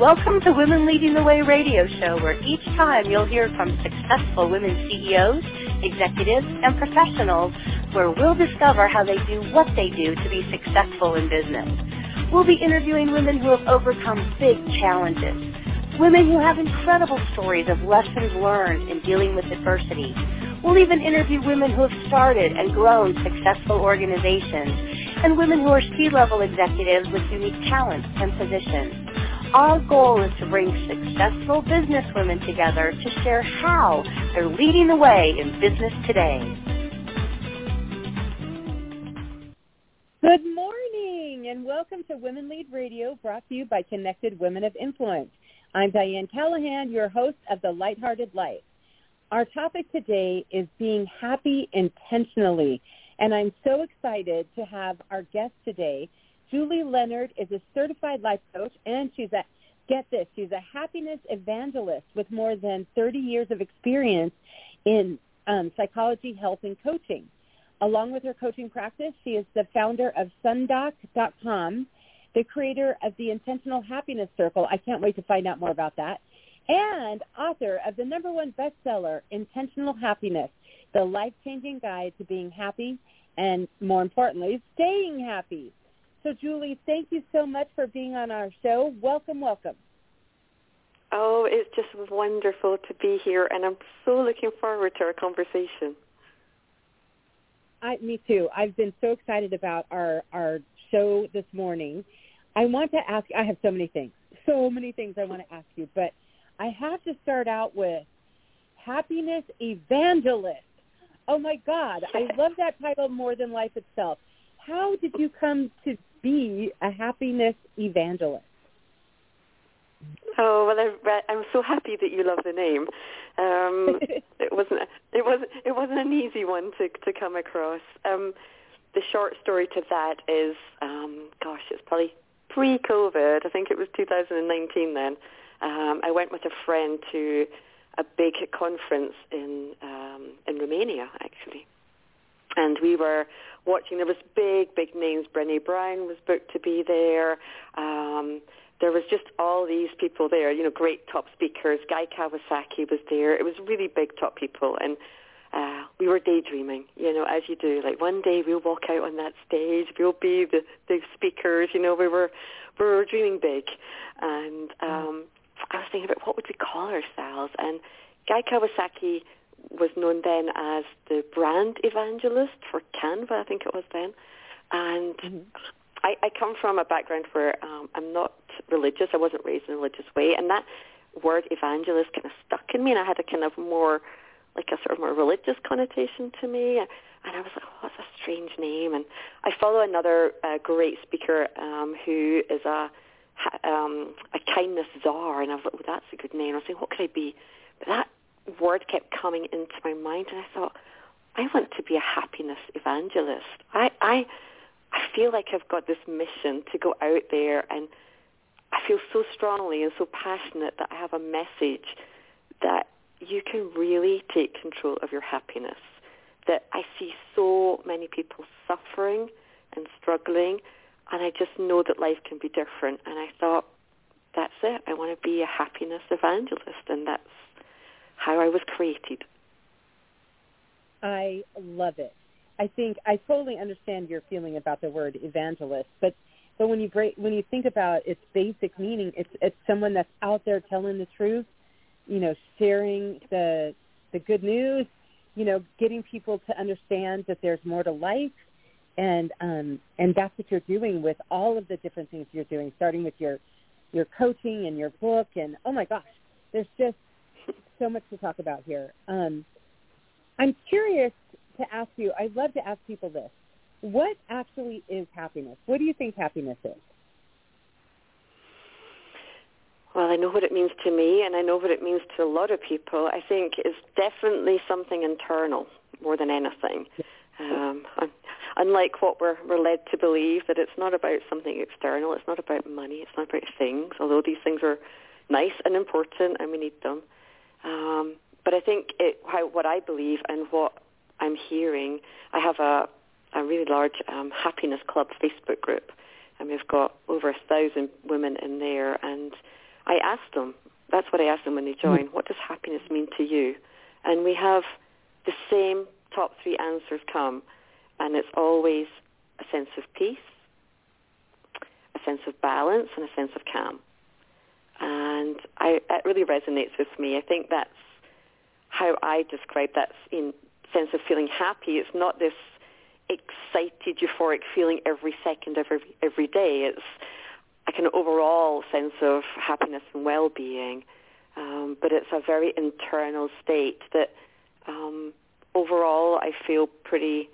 Welcome to Women Leading the Way radio show, where each time you'll hear from successful women CEOs, executives, and professionals, where we'll discover how they do what they do to be successful in business. We'll be interviewing women who have overcome big challenges, women who have incredible stories of lessons learned in dealing with adversity. We'll even interview women who have started and grown successful organizations and women who are C-level executives with unique talents and positions. Our goal is to bring successful businesswomen together to share how they're leading the way in business today. Good morning and welcome to Women Lead Radio brought to you by Connected Women of Influence. I'm Dianne Callahan, your host of The Lighthearted Life. Our topic today is being happy intentionally, and I'm so excited to have our guest today, Julie Leonard is a certified life coach, and she's a get this, she's a happiness evangelist with more than 30 years of experience in um, psychology, health, and coaching. Along with her coaching practice, she is the founder of Sundoc.com, the creator of the Intentional Happiness Circle. I can't wait to find out more about that. And author of the number one bestseller, Intentional Happiness, the life-changing guide to being happy and, more importantly, staying happy. So, Julie, thank you so much for being on our show. Welcome, welcome. Oh, it's just wonderful to be here, and I'm so looking forward to our conversation. I, me too. I've been so excited about our our show this morning. I want to ask. I have so many things, so many things I want to ask you, but I have to start out with happiness evangelist. Oh my God, I love that title more than life itself. How did you come to be a happiness evangelist? Oh well, I'm so happy that you love the name. Um, it wasn't it wasn't it wasn't an easy one to to come across. Um, the short story to that is, um, gosh, it's probably pre-COVID. I think it was 2019 then. Um, I went with a friend to a big conference in um, in Romania actually, and we were watching. There was big, big names. Brené Brown was booked to be there. Um, there was just all these people there. You know, great top speakers. Guy Kawasaki was there. It was really big top people, and uh, we were daydreaming. You know, as you do. Like one day we'll walk out on that stage. We'll be the the speakers. You know, we were we were dreaming big, and um, I was thinking about what would we call ourselves, and Guy Kawasaki was known then as the brand evangelist for Canva, I think it was then. And mm-hmm. I, I come from a background where um, I'm not religious. I wasn't raised in a religious way, and that word evangelist kind of stuck in me, and I had a kind of more, like a sort of more religious connotation to me. And I was like, oh, that's a strange name. And I follow another uh, great speaker um, who is a um, a kindness czar, and I was like, oh, that's a good name. I was saying, what could I be? But that word kept coming into my mind, and I thought, I want to be a happiness evangelist. I, I, I feel like I've got this mission to go out there, and I feel so strongly and so passionate that I have a message that you can really take control of your happiness. That I see so many people suffering and struggling, and I just know that life can be different. And I thought, that's it. I want to be a happiness evangelist, and that's how I was created. I love it. I think I totally understand your feeling about the word evangelist, but but when you break, when you think about its basic meaning, it's it's someone that's out there telling the truth, you know, sharing the the good news, you know, getting people to understand that there's more to life, and um, and that's what you're doing with all of the different things you're doing, starting with your your coaching and your book, and oh my gosh, there's just so much to talk about here. Um, I'm curious to ask you, I'd love to ask people this. What actually is happiness? What do you think happiness is? Well, I know what it means to me, and I know what it means to a lot of people. I think it's definitely something internal more than anything. Um, unlike what we're, we're led to believe, that it's not about something external, it's not about money, it's not about things, although these things are nice and important and we need them. Um, but I think it, how, what I believe and what I'm hearing, I have a, a really large um, happiness club Facebook group, and we've got over a thousand women in there. And I asked them, that's what I asked them when they join, what does happiness mean to you? And we have the same top three answers come, and it's always a sense of peace, a sense of balance, and a sense of calm. And I, really resonates with me. I think that's how I describe that sense of feeling happy. It's not this excited, euphoric feeling every second of every, every day. It's like an overall sense of happiness and well-being, um, but it's a very internal state that um, overall I feel pretty,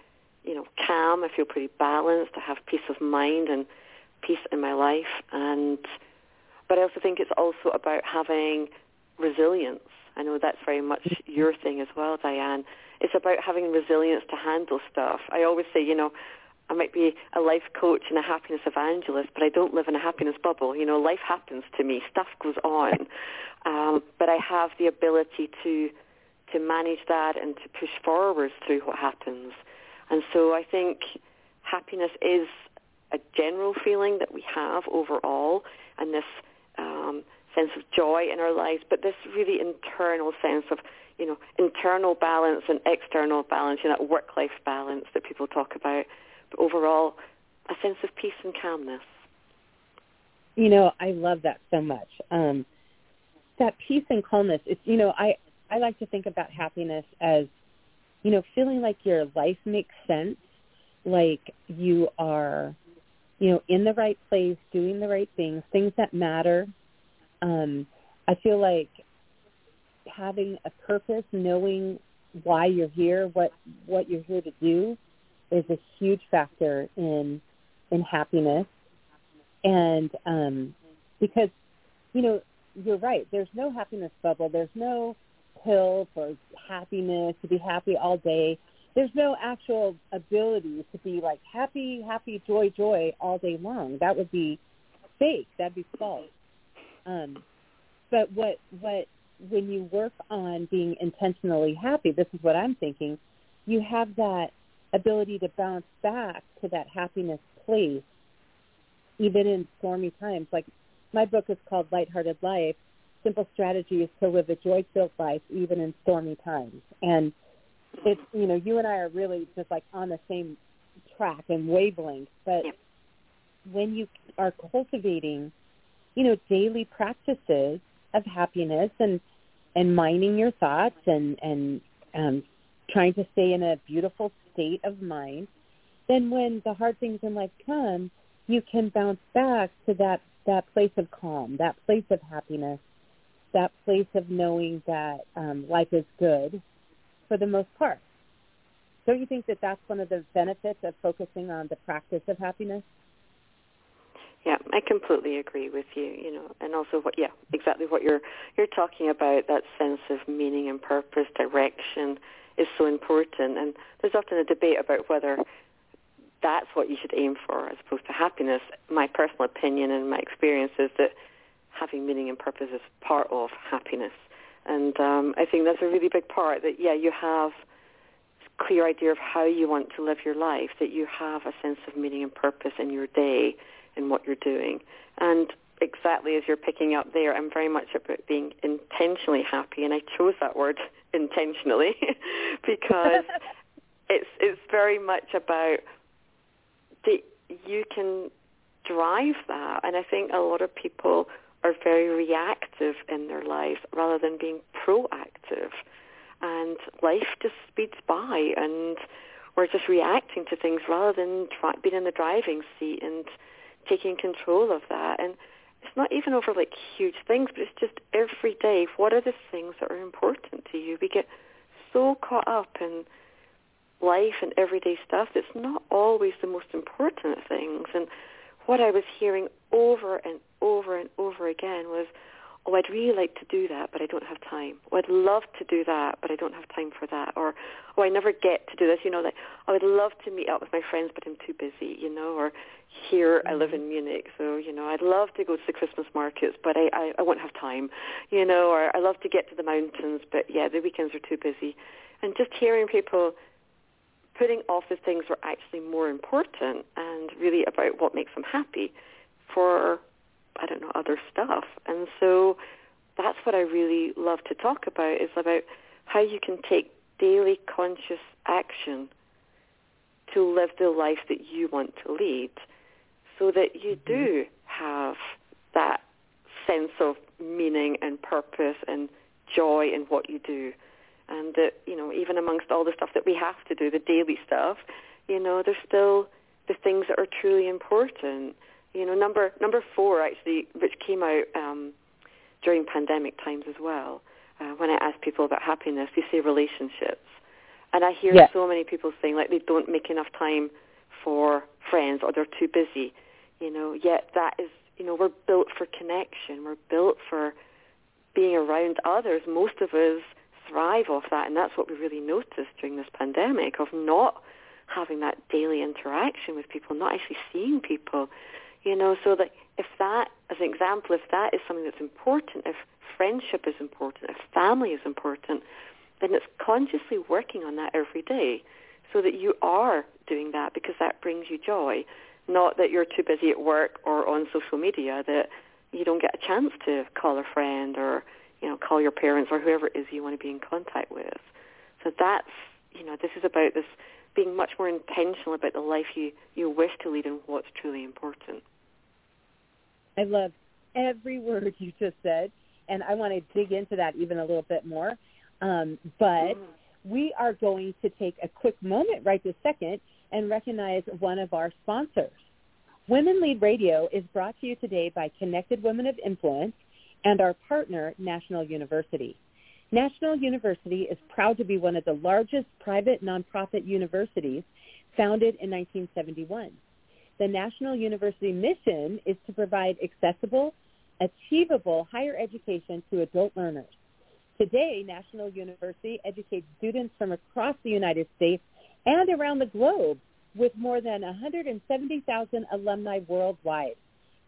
you know, calm. I feel pretty balanced. I have peace of mind and peace in my life, and but I also think it's also about having resilience. I know that's very much your thing as well, Dianne. It's about having resilience to handle stuff. I always say, you know, I might be a life coach and a happiness evangelist, but I don't live in a happiness bubble. You know, life happens to me. Stuff goes on. Um, but I have the ability to to manage that and to push forward through what happens. And so I think happiness is a general feeling that we have overall and this um, sense of joy in our lives, but this really internal sense of, you know, internal balance and external balance, you know, that work-life balance that people talk about. But overall, a sense of peace and calmness. You know, I love that so much. Um, that peace and calmness. It's you know, I I like to think about happiness as, you know, feeling like your life makes sense, like you are, you know, in the right place, doing the right things, things that matter. Um, I feel like having a purpose, knowing why you're here, what what you're here to do, is a huge factor in in happiness. And um, because, you know, you're right. There's no happiness bubble. There's no pill for happiness, to be happy all day. There's no actual ability to be like happy, happy, joy, joy all day long. That would be fake. That'd be false. Um, but what what when you work on being intentionally happy, this is what I'm thinking. You have that ability to bounce back to that happiness place, even in stormy times. Like my book is called Lighthearted Life, simple strategies to live a joy-filled life even in stormy times. And it's, you know, you and I are really just like on the same track and wavelength. But yeah. when you are cultivating, you know, daily practices of happiness and and mining your thoughts and and um, trying to stay in a beautiful state of mind, then when the hard things in life come, you can bounce back to that that place of calm, that place of happiness, that place of knowing that um, life is good for the most part. Don't you think that that's one of the benefits of focusing on the practice of happiness? Yeah, I completely agree with you. You know, and also what, yeah, exactly what you're you're talking about. That sense of meaning and purpose, direction, is so important. And there's often a debate about whether that's what you should aim for as opposed to happiness. My personal opinion and my experience is that having meaning and purpose is part of happiness. And um, I think that's a really big part that, yeah, you have a clear idea of how you want to live your life, that you have a sense of meaning and purpose in your day and what you're doing. And exactly as you're picking up there, I'm very much about being intentionally happy, and I chose that word intentionally because it's it's very much about that you can drive that, and I think a lot of people are very reactive in their lives rather than being proactive. And life just speeds by and we're just reacting to things rather than being in the driving seat and taking control of that. And it's not even over like huge things, but it's just every day. What are the things that are important to you? We get so caught up in life and everyday stuff that's not always the most important things. And what I was hearing over and over and over again was, oh, I'd really like to do that, but I don't have time. Oh, I'd love to do that, but I don't have time for that. Or, oh, I never get to do this. You know, like, oh, I'd love to meet up with my friends, but I'm too busy, you know. Or here, I live in mm-hmm. Munich, so, you know, I'd love to go to the Christmas markets, but I, I, I won't have time, you know. Or I love to get to the mountains, but, yeah, the weekends are too busy. And just hearing people putting off the things that are actually more important and really about what makes them happy for, I don't know, other stuff. And so that's what I really love to talk about is about how you can take daily conscious action to live the life that you want to lead so that you mm-hmm. do have that sense of meaning and purpose and joy in what you do. And that, you know, even amongst all the stuff that we have to do, the daily stuff, you know, there's still the things that are truly important. You know, number number four actually, which came out um, during pandemic times as well, uh, when I ask people about happiness, they say relationships. And I hear yeah. so many people saying like they don't make enough time for friends or they're too busy. You know, yet that is, you know, we're built for connection. We're built for being around others. Most of us thrive off that, and that's what we really noticed during this pandemic of not having that daily interaction with people, not actually seeing people. You know, so that if that, as an example, if that is something that's important, if friendship is important, if family is important, then it's consciously working on that every day so that you are doing that because that brings you joy, not that you're too busy at work or on social media that you don't get a chance to call a friend or, you know, call your parents or whoever it is you want to be in contact with. So that's, you know, this is about this being much more intentional about the life you, you wish to lead and what's truly important. I love every word you just said, and I want to dig into that even a little bit more. Um, but mm. we are going to take a quick moment right this second and recognize one of our sponsors. Women Lead Radio is brought to you today by Connected Women of Influence and our partner, National University. National University is proud to be one of the largest private nonprofit universities founded in 1971. The National University mission is to provide accessible, achievable higher education to adult learners. Today, National University educates students from across the United States and around the globe with more than 170,000 alumni worldwide.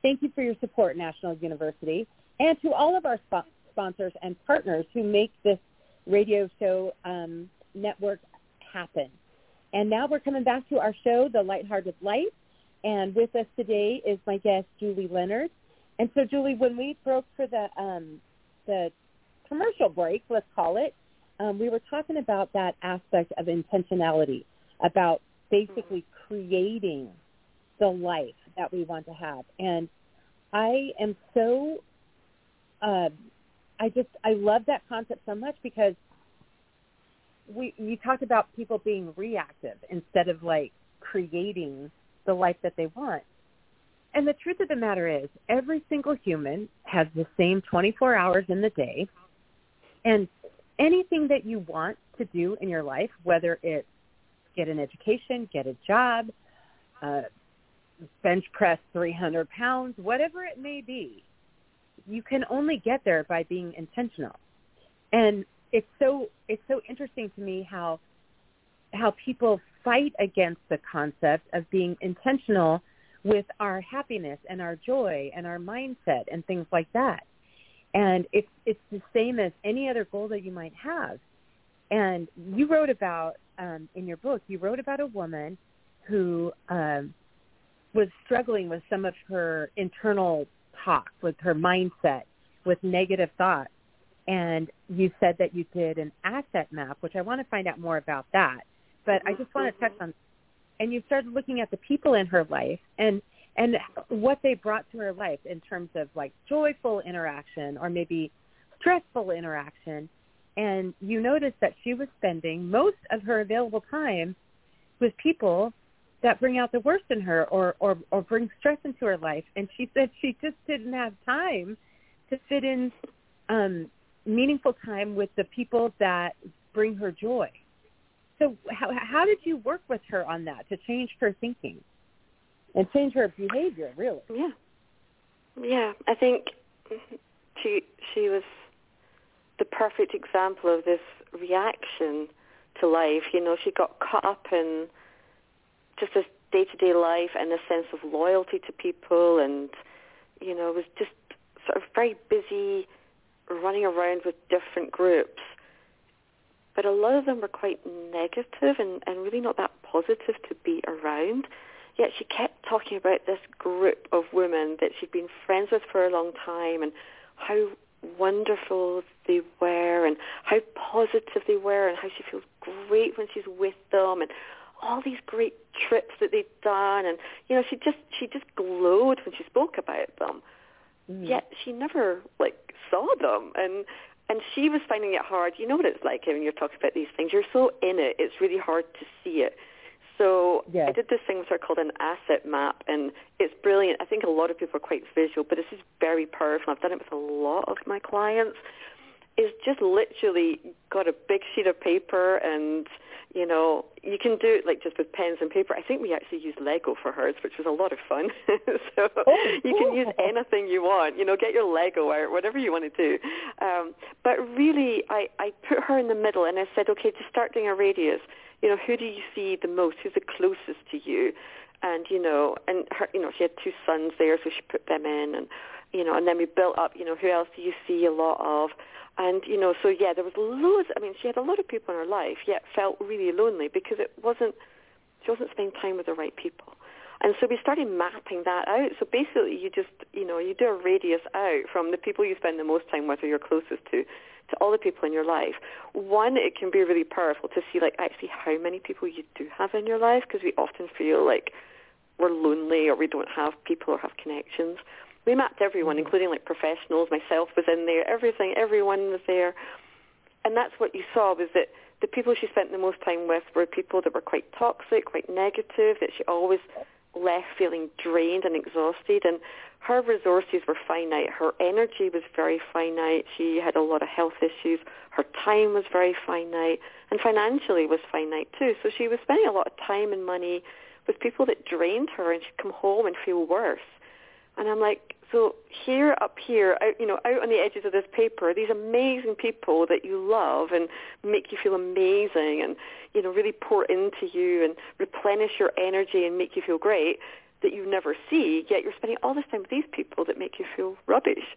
Thank you for your support, National University, and to all of our sp- sponsors and partners who make this radio show um, network happen. And now we're coming back to our show, The Lighthearted Life, and with us today is my guest, Julie Leonard. And so, Julie, when we broke for the um, the commercial break, let's call it, um, we were talking about that aspect of intentionality, about basically creating the life that we want to have. And I am so, uh, I just, I love that concept so much because we, you talked about people being reactive instead of like creating the life that they want. And the truth of the matter is, every single human has the same 24 hours in the day. And anything that you want to do in your life, whether it's get an education, get a job, uh, bench press 300 pounds, whatever it may be, you can only get there by being intentional. And it's so it's so interesting to me how how people fight against the concept of being intentional with our happiness and our joy and our mindset and things like that. And it's it's the same as any other goal that you might have. And you wrote about um, in your book, you wrote about a woman who um, was struggling with some of her internal talk, with her mindset, with negative thoughts. And you said that you did an asset map, which I want to find out more about that. But I just want to touch on, and you started looking at the people in her life and and what they brought to her life in terms of like joyful interaction or maybe stressful interaction and you noticed that she was spending most of her available time with people that bring out the worst in her or, or, or bring stress into her life. And she said she just didn't have time to fit in um, meaningful time with the people that bring her joy. So how, how did you work with her on that to change her thinking and change her behavior, really? Yeah. Yeah, I think she she was the perfect example of this reaction to life. You know, she got caught up in just this day-to-day life and a sense of loyalty to people and, you know, was just sort of very busy running around with different groups. But a lot of them were quite negative and, and really not that positive to be around. Yet she kept talking about this group of women that she'd been friends with for a long time and how wonderful they were and how positive they were and how she feels great when she's with them and all these great trips that they'd done and you know she just she just glowed when she spoke about them mm. yet she never like saw them and and she was finding it hard you know what it's like when you're talking about these things you're so in it it's really hard to see it so yes. I did this thing with her called an asset map, and it's brilliant. I think a lot of people are quite visual, but this is very powerful. I've done it with a lot of my clients. It's just literally got a big sheet of paper and you know, you can do it like just with pens and paper. I think we actually used Lego for hers, which was a lot of fun. so oh, you can use anything you want. You know, get your Lego out, whatever you want to do. Um, but really, I, I put her in the middle, and I said, okay, to start doing a radius, you know, who do you see the most? Who's the closest to you? And you know, and her, you know, she had two sons there, so she put them in, and you know, and then we built up. You know, who else do you see a lot of? And you know, so yeah, there was loads. I mean, she had a lot of people in her life, yet felt really lonely because it wasn't. She wasn't spending time with the right people. And so we started mapping that out. So basically, you just, you know, you do a radius out from the people you spend the most time with or you're closest to, to all the people in your life. One, it can be really powerful to see like actually how many people you do have in your life because we often feel like we're lonely or we don't have people or have connections. We mapped everyone, including like professionals. Myself was in there. Everything, everyone was there. And that's what you saw was that the people she spent the most time with were people that were quite toxic, quite negative, that she always left feeling drained and exhausted. And her resources were finite. Her energy was very finite. She had a lot of health issues. Her time was very finite. And financially was finite too. So she was spending a lot of time and money with people that drained her and she'd come home and feel worse. And I'm like, so here, up here, out, you know, out on the edges of this paper, these amazing people that you love and make you feel amazing and, you know, really pour into you and replenish your energy and make you feel great that you never see, yet you're spending all this time with these people that make you feel rubbish.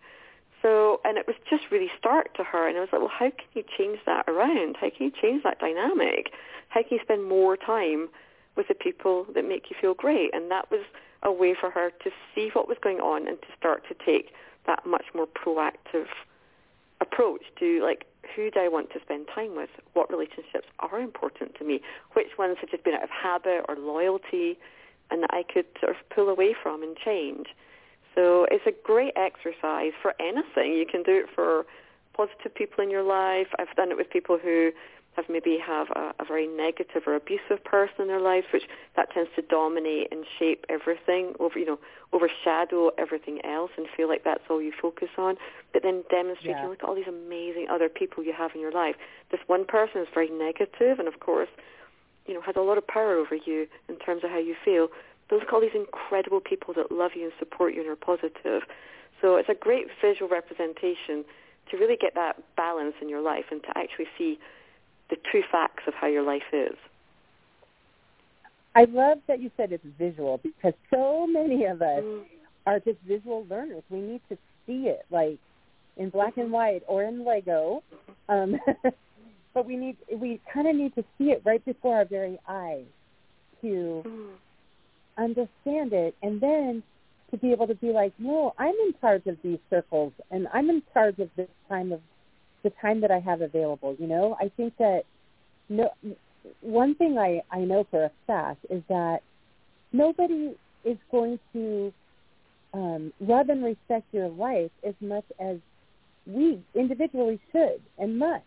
So, and it was just really stark to her. And I was like, well, how can you change that around? How can you change that dynamic? How can you spend more time with the people that make you feel great? And that was a way for her to see what was going on and to start to take that much more proactive approach to like who do I want to spend time with? What relationships are important to me? Which ones have just been out of habit or loyalty and that I could sort of pull away from and change. So it's a great exercise for anything. You can do it for positive people in your life. I've done it with people who have maybe have a, a very negative or abusive person in their lives, which that tends to dominate and shape everything, over you know, overshadow everything else, and feel like that's all you focus on. But then demonstrating, yeah. look at all these amazing other people you have in your life. This one person is very negative, and of course, you know, has a lot of power over you in terms of how you feel. But look at all these incredible people that love you and support you and are positive. So it's a great visual representation to really get that balance in your life and to actually see the true facts of how your life is. I love that you said it's visual because so many of us mm. are just visual learners. We need to see it like in black and white or in Lego. Um, but we need we kind of need to see it right before our very eyes to mm. understand it and then to be able to be like, no, I'm in charge of these circles and I'm in charge of this time of the time that I have available. You know, I think that no, one thing I, I know for a fact is that nobody is going to um, love and respect your life as much as we individually should and must.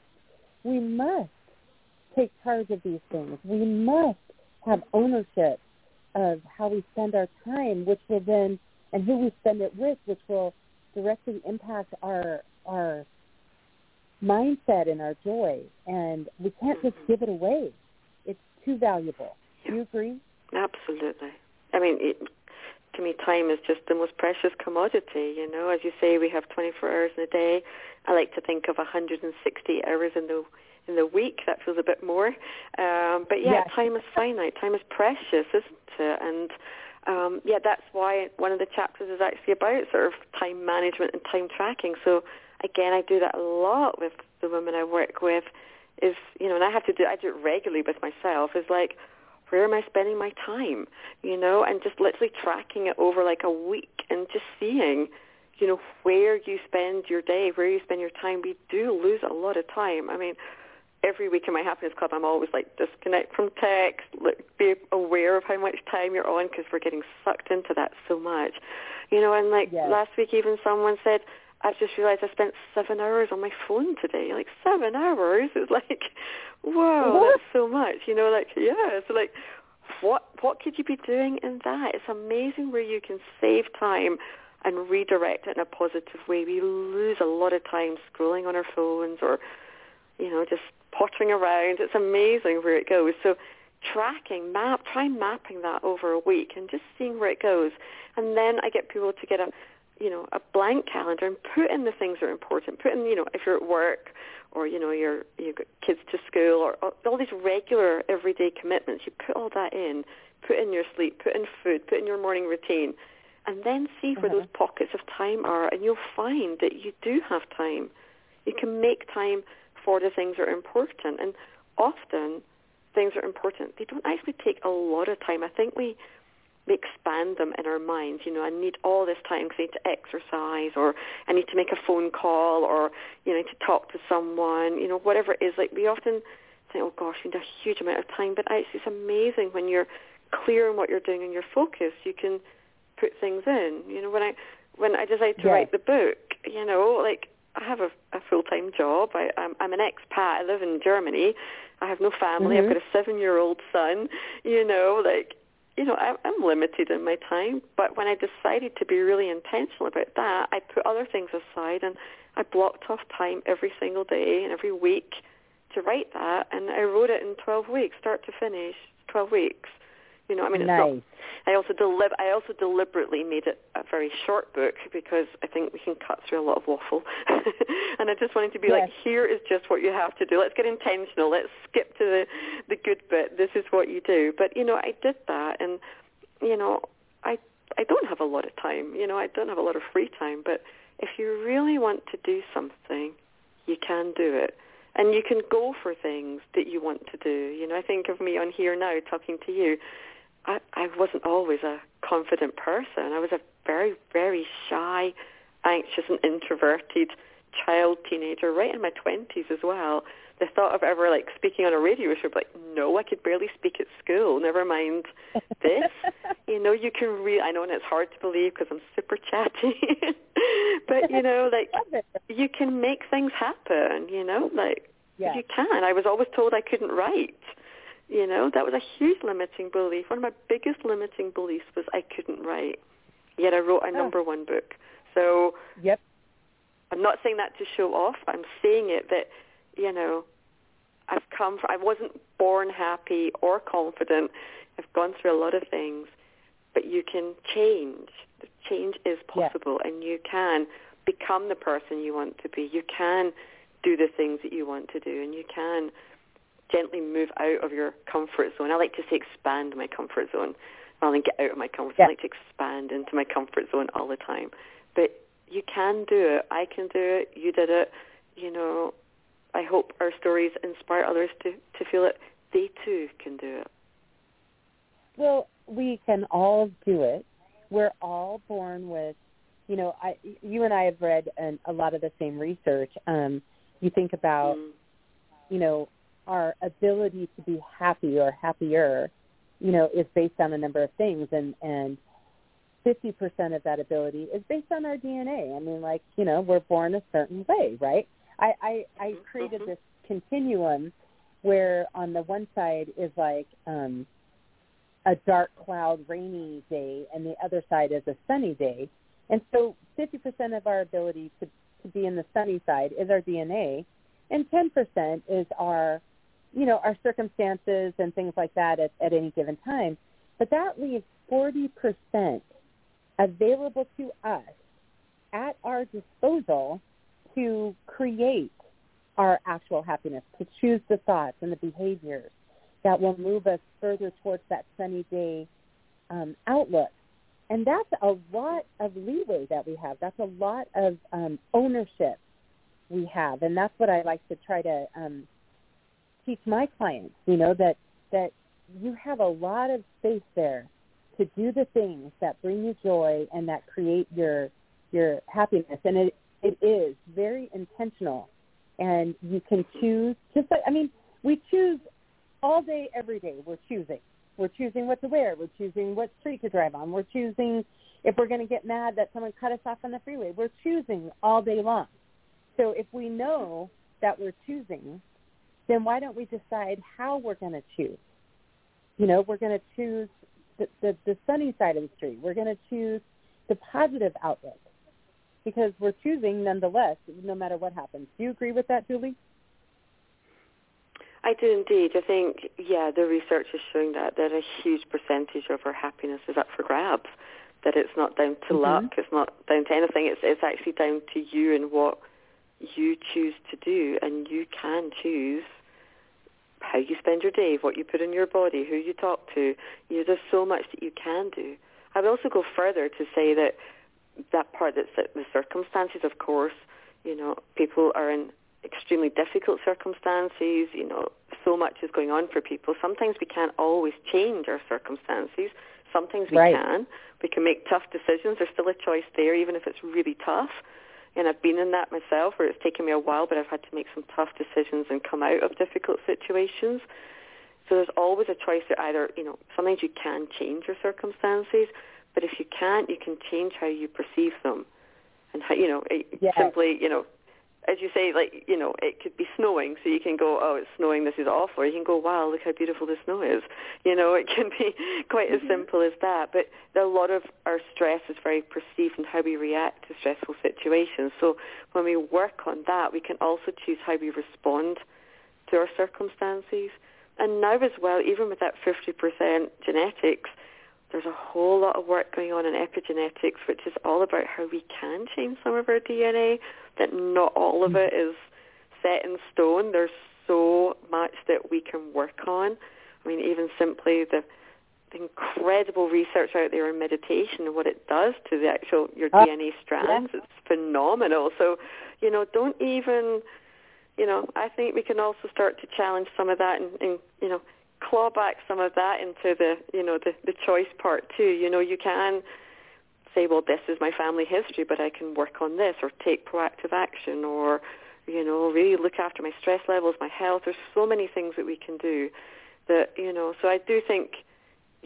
We must take charge of these things. We must have ownership of how we spend our time, which will then, and who we spend it with, which will directly impact our our mindset and our joy. And we can't just give it away. It's too valuable. Yeah. Do you agree? Absolutely. I mean, it, to me, time is just the most precious commodity. You know, as you say, we have 24 hours in a day. I like to think of 160 hours in the in the week. That feels a bit more. Um, but yeah, yes. time is finite. Time is precious, isn't it? And um, yeah, that's why one of the chapters is actually about sort of time management and time tracking. So again, I do that a lot with the women I work with. Is you know, and I have to do I do it regularly with myself. Is like, where am I spending my time? You know, and just literally tracking it over like a week and just seeing, you know, where you spend your day, where you spend your time. We do lose a lot of time. I mean, every week in my happiness club, I'm always like disconnect from text, look, be aware of how much time you're on because we're getting sucked into that so much. You know, and like yes. last week, even someone said, I've just realized I spent seven hours on my phone today. Like seven hours is like, wow, what? that's so much. You know, like yeah, so like, what what could you be doing in that? It's amazing where you can save time and redirect it in a positive way. We lose a lot of time scrolling on our phones or, you know, just pottering around. It's amazing where it goes. So tracking, map, try mapping that over a week and just seeing where it goes. And then I get people to get a you know, a blank calendar and put in the things that are important. Put in, you know, if you're at work or, you know, you're, you've got kids to school or, or all these regular everyday commitments, you put all that in. Put in your sleep, put in food, put in your morning routine, and then see where Mhm. those pockets of time are, and you'll find that you do have time. You can make time for the things that are important, and often things that are important, they don't actually take a lot of time. I think we we expand them in our minds. You know, I need all this time because I need to exercise, or I need to make a phone call, or you know, to talk to someone. You know, whatever it is. Like we often think, oh gosh, we need a huge amount of time, but actually, it's amazing when you're clear on what you're doing and you're focused. You can put things in. You know, when I when I decided to Yes. write the book, you know, like I have a, a full time job. I, I'm, I'm an expat. I live in Germany. I have no family. Mhm. I've got a seven year old son. You know, like you know, I, I'm limited in my time. But when I decided to be really intentional about that, I put other things aside and I blocked off time every single day and every week to write that. And I wrote it in 12 weeks, start to finish, 12 weeks. You know, I mean, it's not. I also delib- I also deliberately made it a very short book because I think we can cut through a lot of waffle, and I just wanted to be like, here is just what you have to do. Let's get intentional. Let's skip to the the good bit. This is what you do. But you know, I did that, and you know, I I don't have a lot of time. You know, I don't have a lot of free time. But if you really want to do something, you can do it. And you can go for things that you want to do. You know, I think of me on here now talking to you. I, I wasn't always a confident person. I was a very, very shy, anxious and introverted child, teenager, right in my 20s as well. The thought of ever like speaking on a radio show, like, no, I could barely speak at school, never mind this. you know, you can really, I know and it's hard to believe because I'm super chatty, but you know, like, you can make things happen, you know, like, Yeah. you can. I was always told I couldn't write. You know, that was a huge limiting belief. One of my biggest limiting beliefs was I couldn't write. Yet I wrote a Oh. number one book. So Yep. I'm not saying that to show off. I'm saying it that, you know, I've come from, I wasn't born happy or confident. I've gone through a lot of things. But you can change. The change is Yeah. possible and you can become the person you want to be. You can do the things that you want to do and you can gently move out of your comfort zone. I like to say expand my comfort zone rather than get out of my comfort zone. Yeah. I like to expand into my comfort zone all the time. But you can do it. I can do it. You did it. You know, I hope our stories inspire others to, to feel that they too can do it. Well, we can all do it. We're all born with, you know, I, you and I have read an, a lot of the same research. Um, you think about, Mm. you know, our ability to be happy or happier, you know, is based on a number of things, and and fifty percent of that ability is based on our DNA. I mean, like, you know, we're born a certain way, right? I I, I created mhm. this continuum where on the one side is like um a dark cloud rainy day and the other side is a sunny day. And so 50% of our ability to, to be in the sunny side is our DNA and 10% is our, you know, our circumstances and things like that at, at any given time. But that leaves 40% available to us at our disposal to create our actual happiness, to choose the thoughts and the behaviors that will move us further towards that sunny day um, outlook. And that's a lot of leeway that we have. That's a lot of um, ownership we have, and that's what I like to try to um, teach my clients. You know that that you have a lot of space there to do the things that bring you joy and that create your your happiness. And it it is very intentional, and you can choose. Just like I mean, we choose all day, every day. We're choosing. We're choosing what to wear. We're choosing what street to drive on. We're choosing if we're going to get mad that someone cut us off on the freeway. We're choosing all day long. So if we know that we're choosing, then why don't we decide how we're going to choose? You know, we're going to choose the, the, the sunny side of the street. We're going to choose the positive outlook because we're choosing nonetheless, no matter what happens. Do you agree with that, Julie? I do indeed. I think, yeah, the research is showing that that a huge percentage of our happiness is up for grabs. That it's not down to mm-hmm. luck. It's not down to anything. It's it's actually down to you and what you choose to do, and you can choose how you spend your day, what you put in your body, who you talk to. You know, there's so much that you can do. I would also go further to say that that part that's the circumstances, of course, you know, people are in extremely difficult circumstances. You know, so much is going on for people. Sometimes we can't always change our circumstances. Sometimes we right. can. We can make tough decisions. There's still a choice there, even if it's really tough. And I've been in that myself, where it's taken me a while, but I've had to make some tough decisions and come out of difficult situations. So there's always a choice that either, you know, sometimes you can change your circumstances, but if you can't, you can change how you perceive them. And how, you know, it, yes. simply, you know, as you say, like, you know, it could be snowing, so you can go, oh, it's snowing, this is awful. Or you can go, wow, look how beautiful the snow is. You know, it can be quite mm-hmm. as simple as that. But a lot of our stress is very perceived in how we react to stressful situations. So when we work on that, we can also choose how we respond to our circumstances. And now as well, even with that 50% genetics, there's a whole lot of work going on in epigenetics, which is all about how we can change some of our DNA, that not all of it is set in stone. There's so much that we can work on. I mean, even simply the, the incredible research out there in meditation and what it does to the actual your uh, DNA strands. Yeah. It's phenomenal. So, you know, don't even, you know, I think we can also start to challenge some of that and, and you know, claw back some of that into the you know the the choice part too. You know, you can say, well, this is my family history, but I can work on this or take proactive action or you know really look after my stress levels, my health. There's so many things that we can do that you know. So I do think.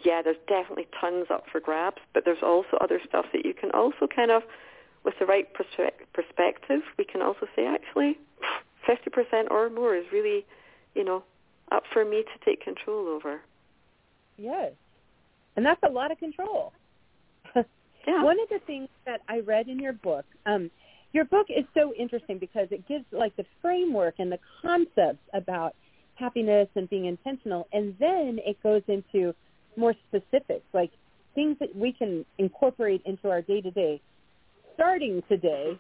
Yeah, there's definitely tons up for grabs, but there's also other stuff that you can also kind of, with the right perspective, we can also say actually, 50% or more is really, you know, up for me to take control over. Yes. And that's a lot of control. Yeah. One of the things that I read in your book, um, your book is so interesting because it gives like the framework and the concepts about happiness and being intentional, and then it goes into more specifics, like things that we can incorporate into our day to day, starting today,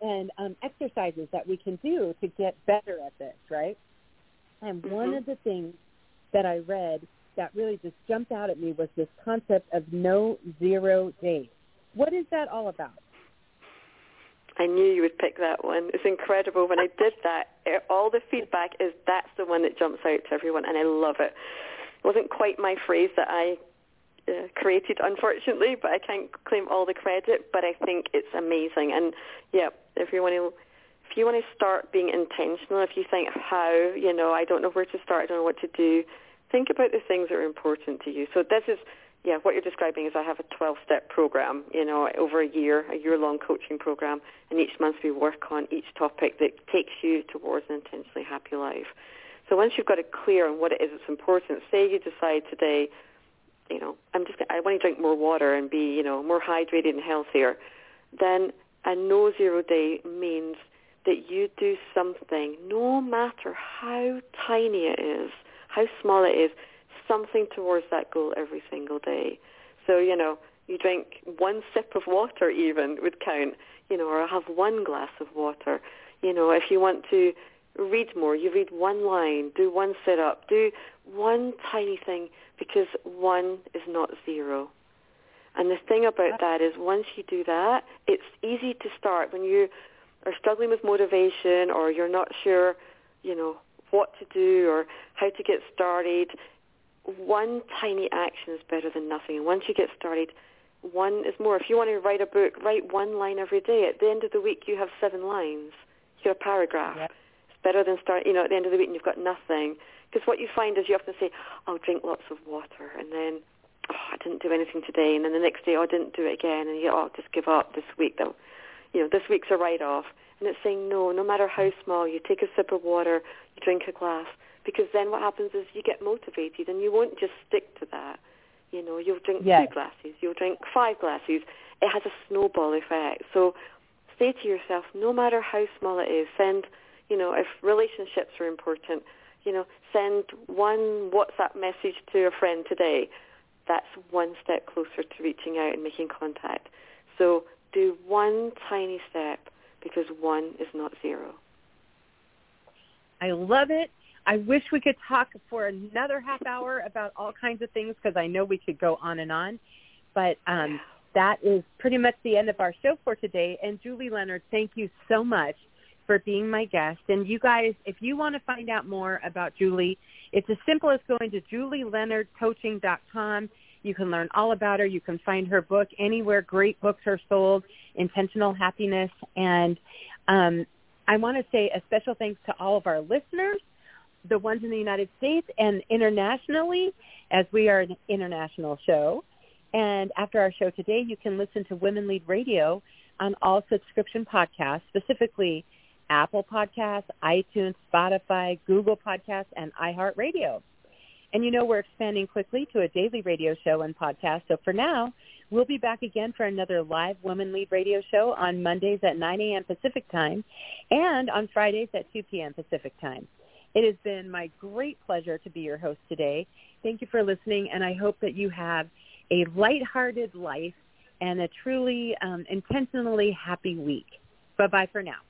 and um, exercises that we can do to get better at this, right? And mm-hmm. one of the things that I read that really just jumped out at me was this concept of no zero days. What is that all about? I knew you would pick that one. It's incredible. When I did that, all the feedback is that's the one that jumps out to everyone, and I love it. It wasn't quite my phrase that I uh, created, unfortunately, but I can't claim all the credit. But I think it's amazing, and yeah, if you want to if you want to start being intentional, if you think how, you know, I don't know where to start, I don't know what to do, think about the things that are important to you. So this is, yeah, what you're describing is I have a 12-step program, you know, over a year, a year-long coaching program, and each month we work on each topic that takes you towards an intentionally happy life. So once you've got it clear on what it is that's important, say you decide today, you know, I'm just, I want to drink more water and be, you know, more hydrated and healthier, then a no zero day means that you do something, no matter how tiny it is, how small it is, something towards that goal every single day. So, you know, you drink one sip of water even would count, you know, or have one glass of water. You know, if you want to read more, you read one line, do one sit-up, do one tiny thing because one is not zero. And the thing about that is once you do that, it's easy to start when you are struggling with motivation or you're not sure, you know, what to do or how to get started, one tiny action is better than nothing. And once you get started, one is more. If you want to write a book, write one line every day. At the end of the week, you have seven lines. You have a paragraph. Yep. It's better than start. You know, at the end of the week, and you've got nothing. Because what you find is you often say, "I'll drink lots of water," and then, "Oh, I didn't do anything today," and then the next day, "Oh, I didn't do it again," and you, "Oh, I'll just give up this week." Though, you know, this week's a write-off. And it's saying no, no matter how small, you take a sip of water, you drink a glass, because then what happens is you get motivated and you won't just stick to that. You know, you'll drink yes. two glasses, you'll drink five glasses. It has a snowball effect. So say to yourself, no matter how small it is, send, you know, if relationships are important, you know, send one WhatsApp message to a friend today. That's one step closer to reaching out and making contact. So do one tiny step because one is not zero. I love it. I wish we could talk for another half hour about all kinds of things because I know we could go on and on. But um, that is pretty much the end of our show for today. And Julie Leonard, thank you so much for being my guest. And you guys, if you want to find out more about Julie, it's as simple as going to julieleonardcoaching.com. You can learn all about her. You can find her book anywhere great books are sold, Intentional Happiness. And um, I want to say a special thanks to all of our listeners, the ones in the United States and internationally, as we are an international show. And after our show today, you can listen to Women Lead Radio on all subscription podcasts, specifically Apple Podcasts, iTunes, Spotify, Google Podcasts, and iHeartRadio. And you know we're expanding quickly to a daily radio show and podcast. So for now, we'll be back again for another live Women Lead radio show on Mondays at 9 a.m. Pacific time and on Fridays at 2 p.m. Pacific time. It has been my great pleasure to be your host today. Thank you for listening, and I hope that you have a lighthearted life and a truly um, intentionally happy week. Bye-bye for now.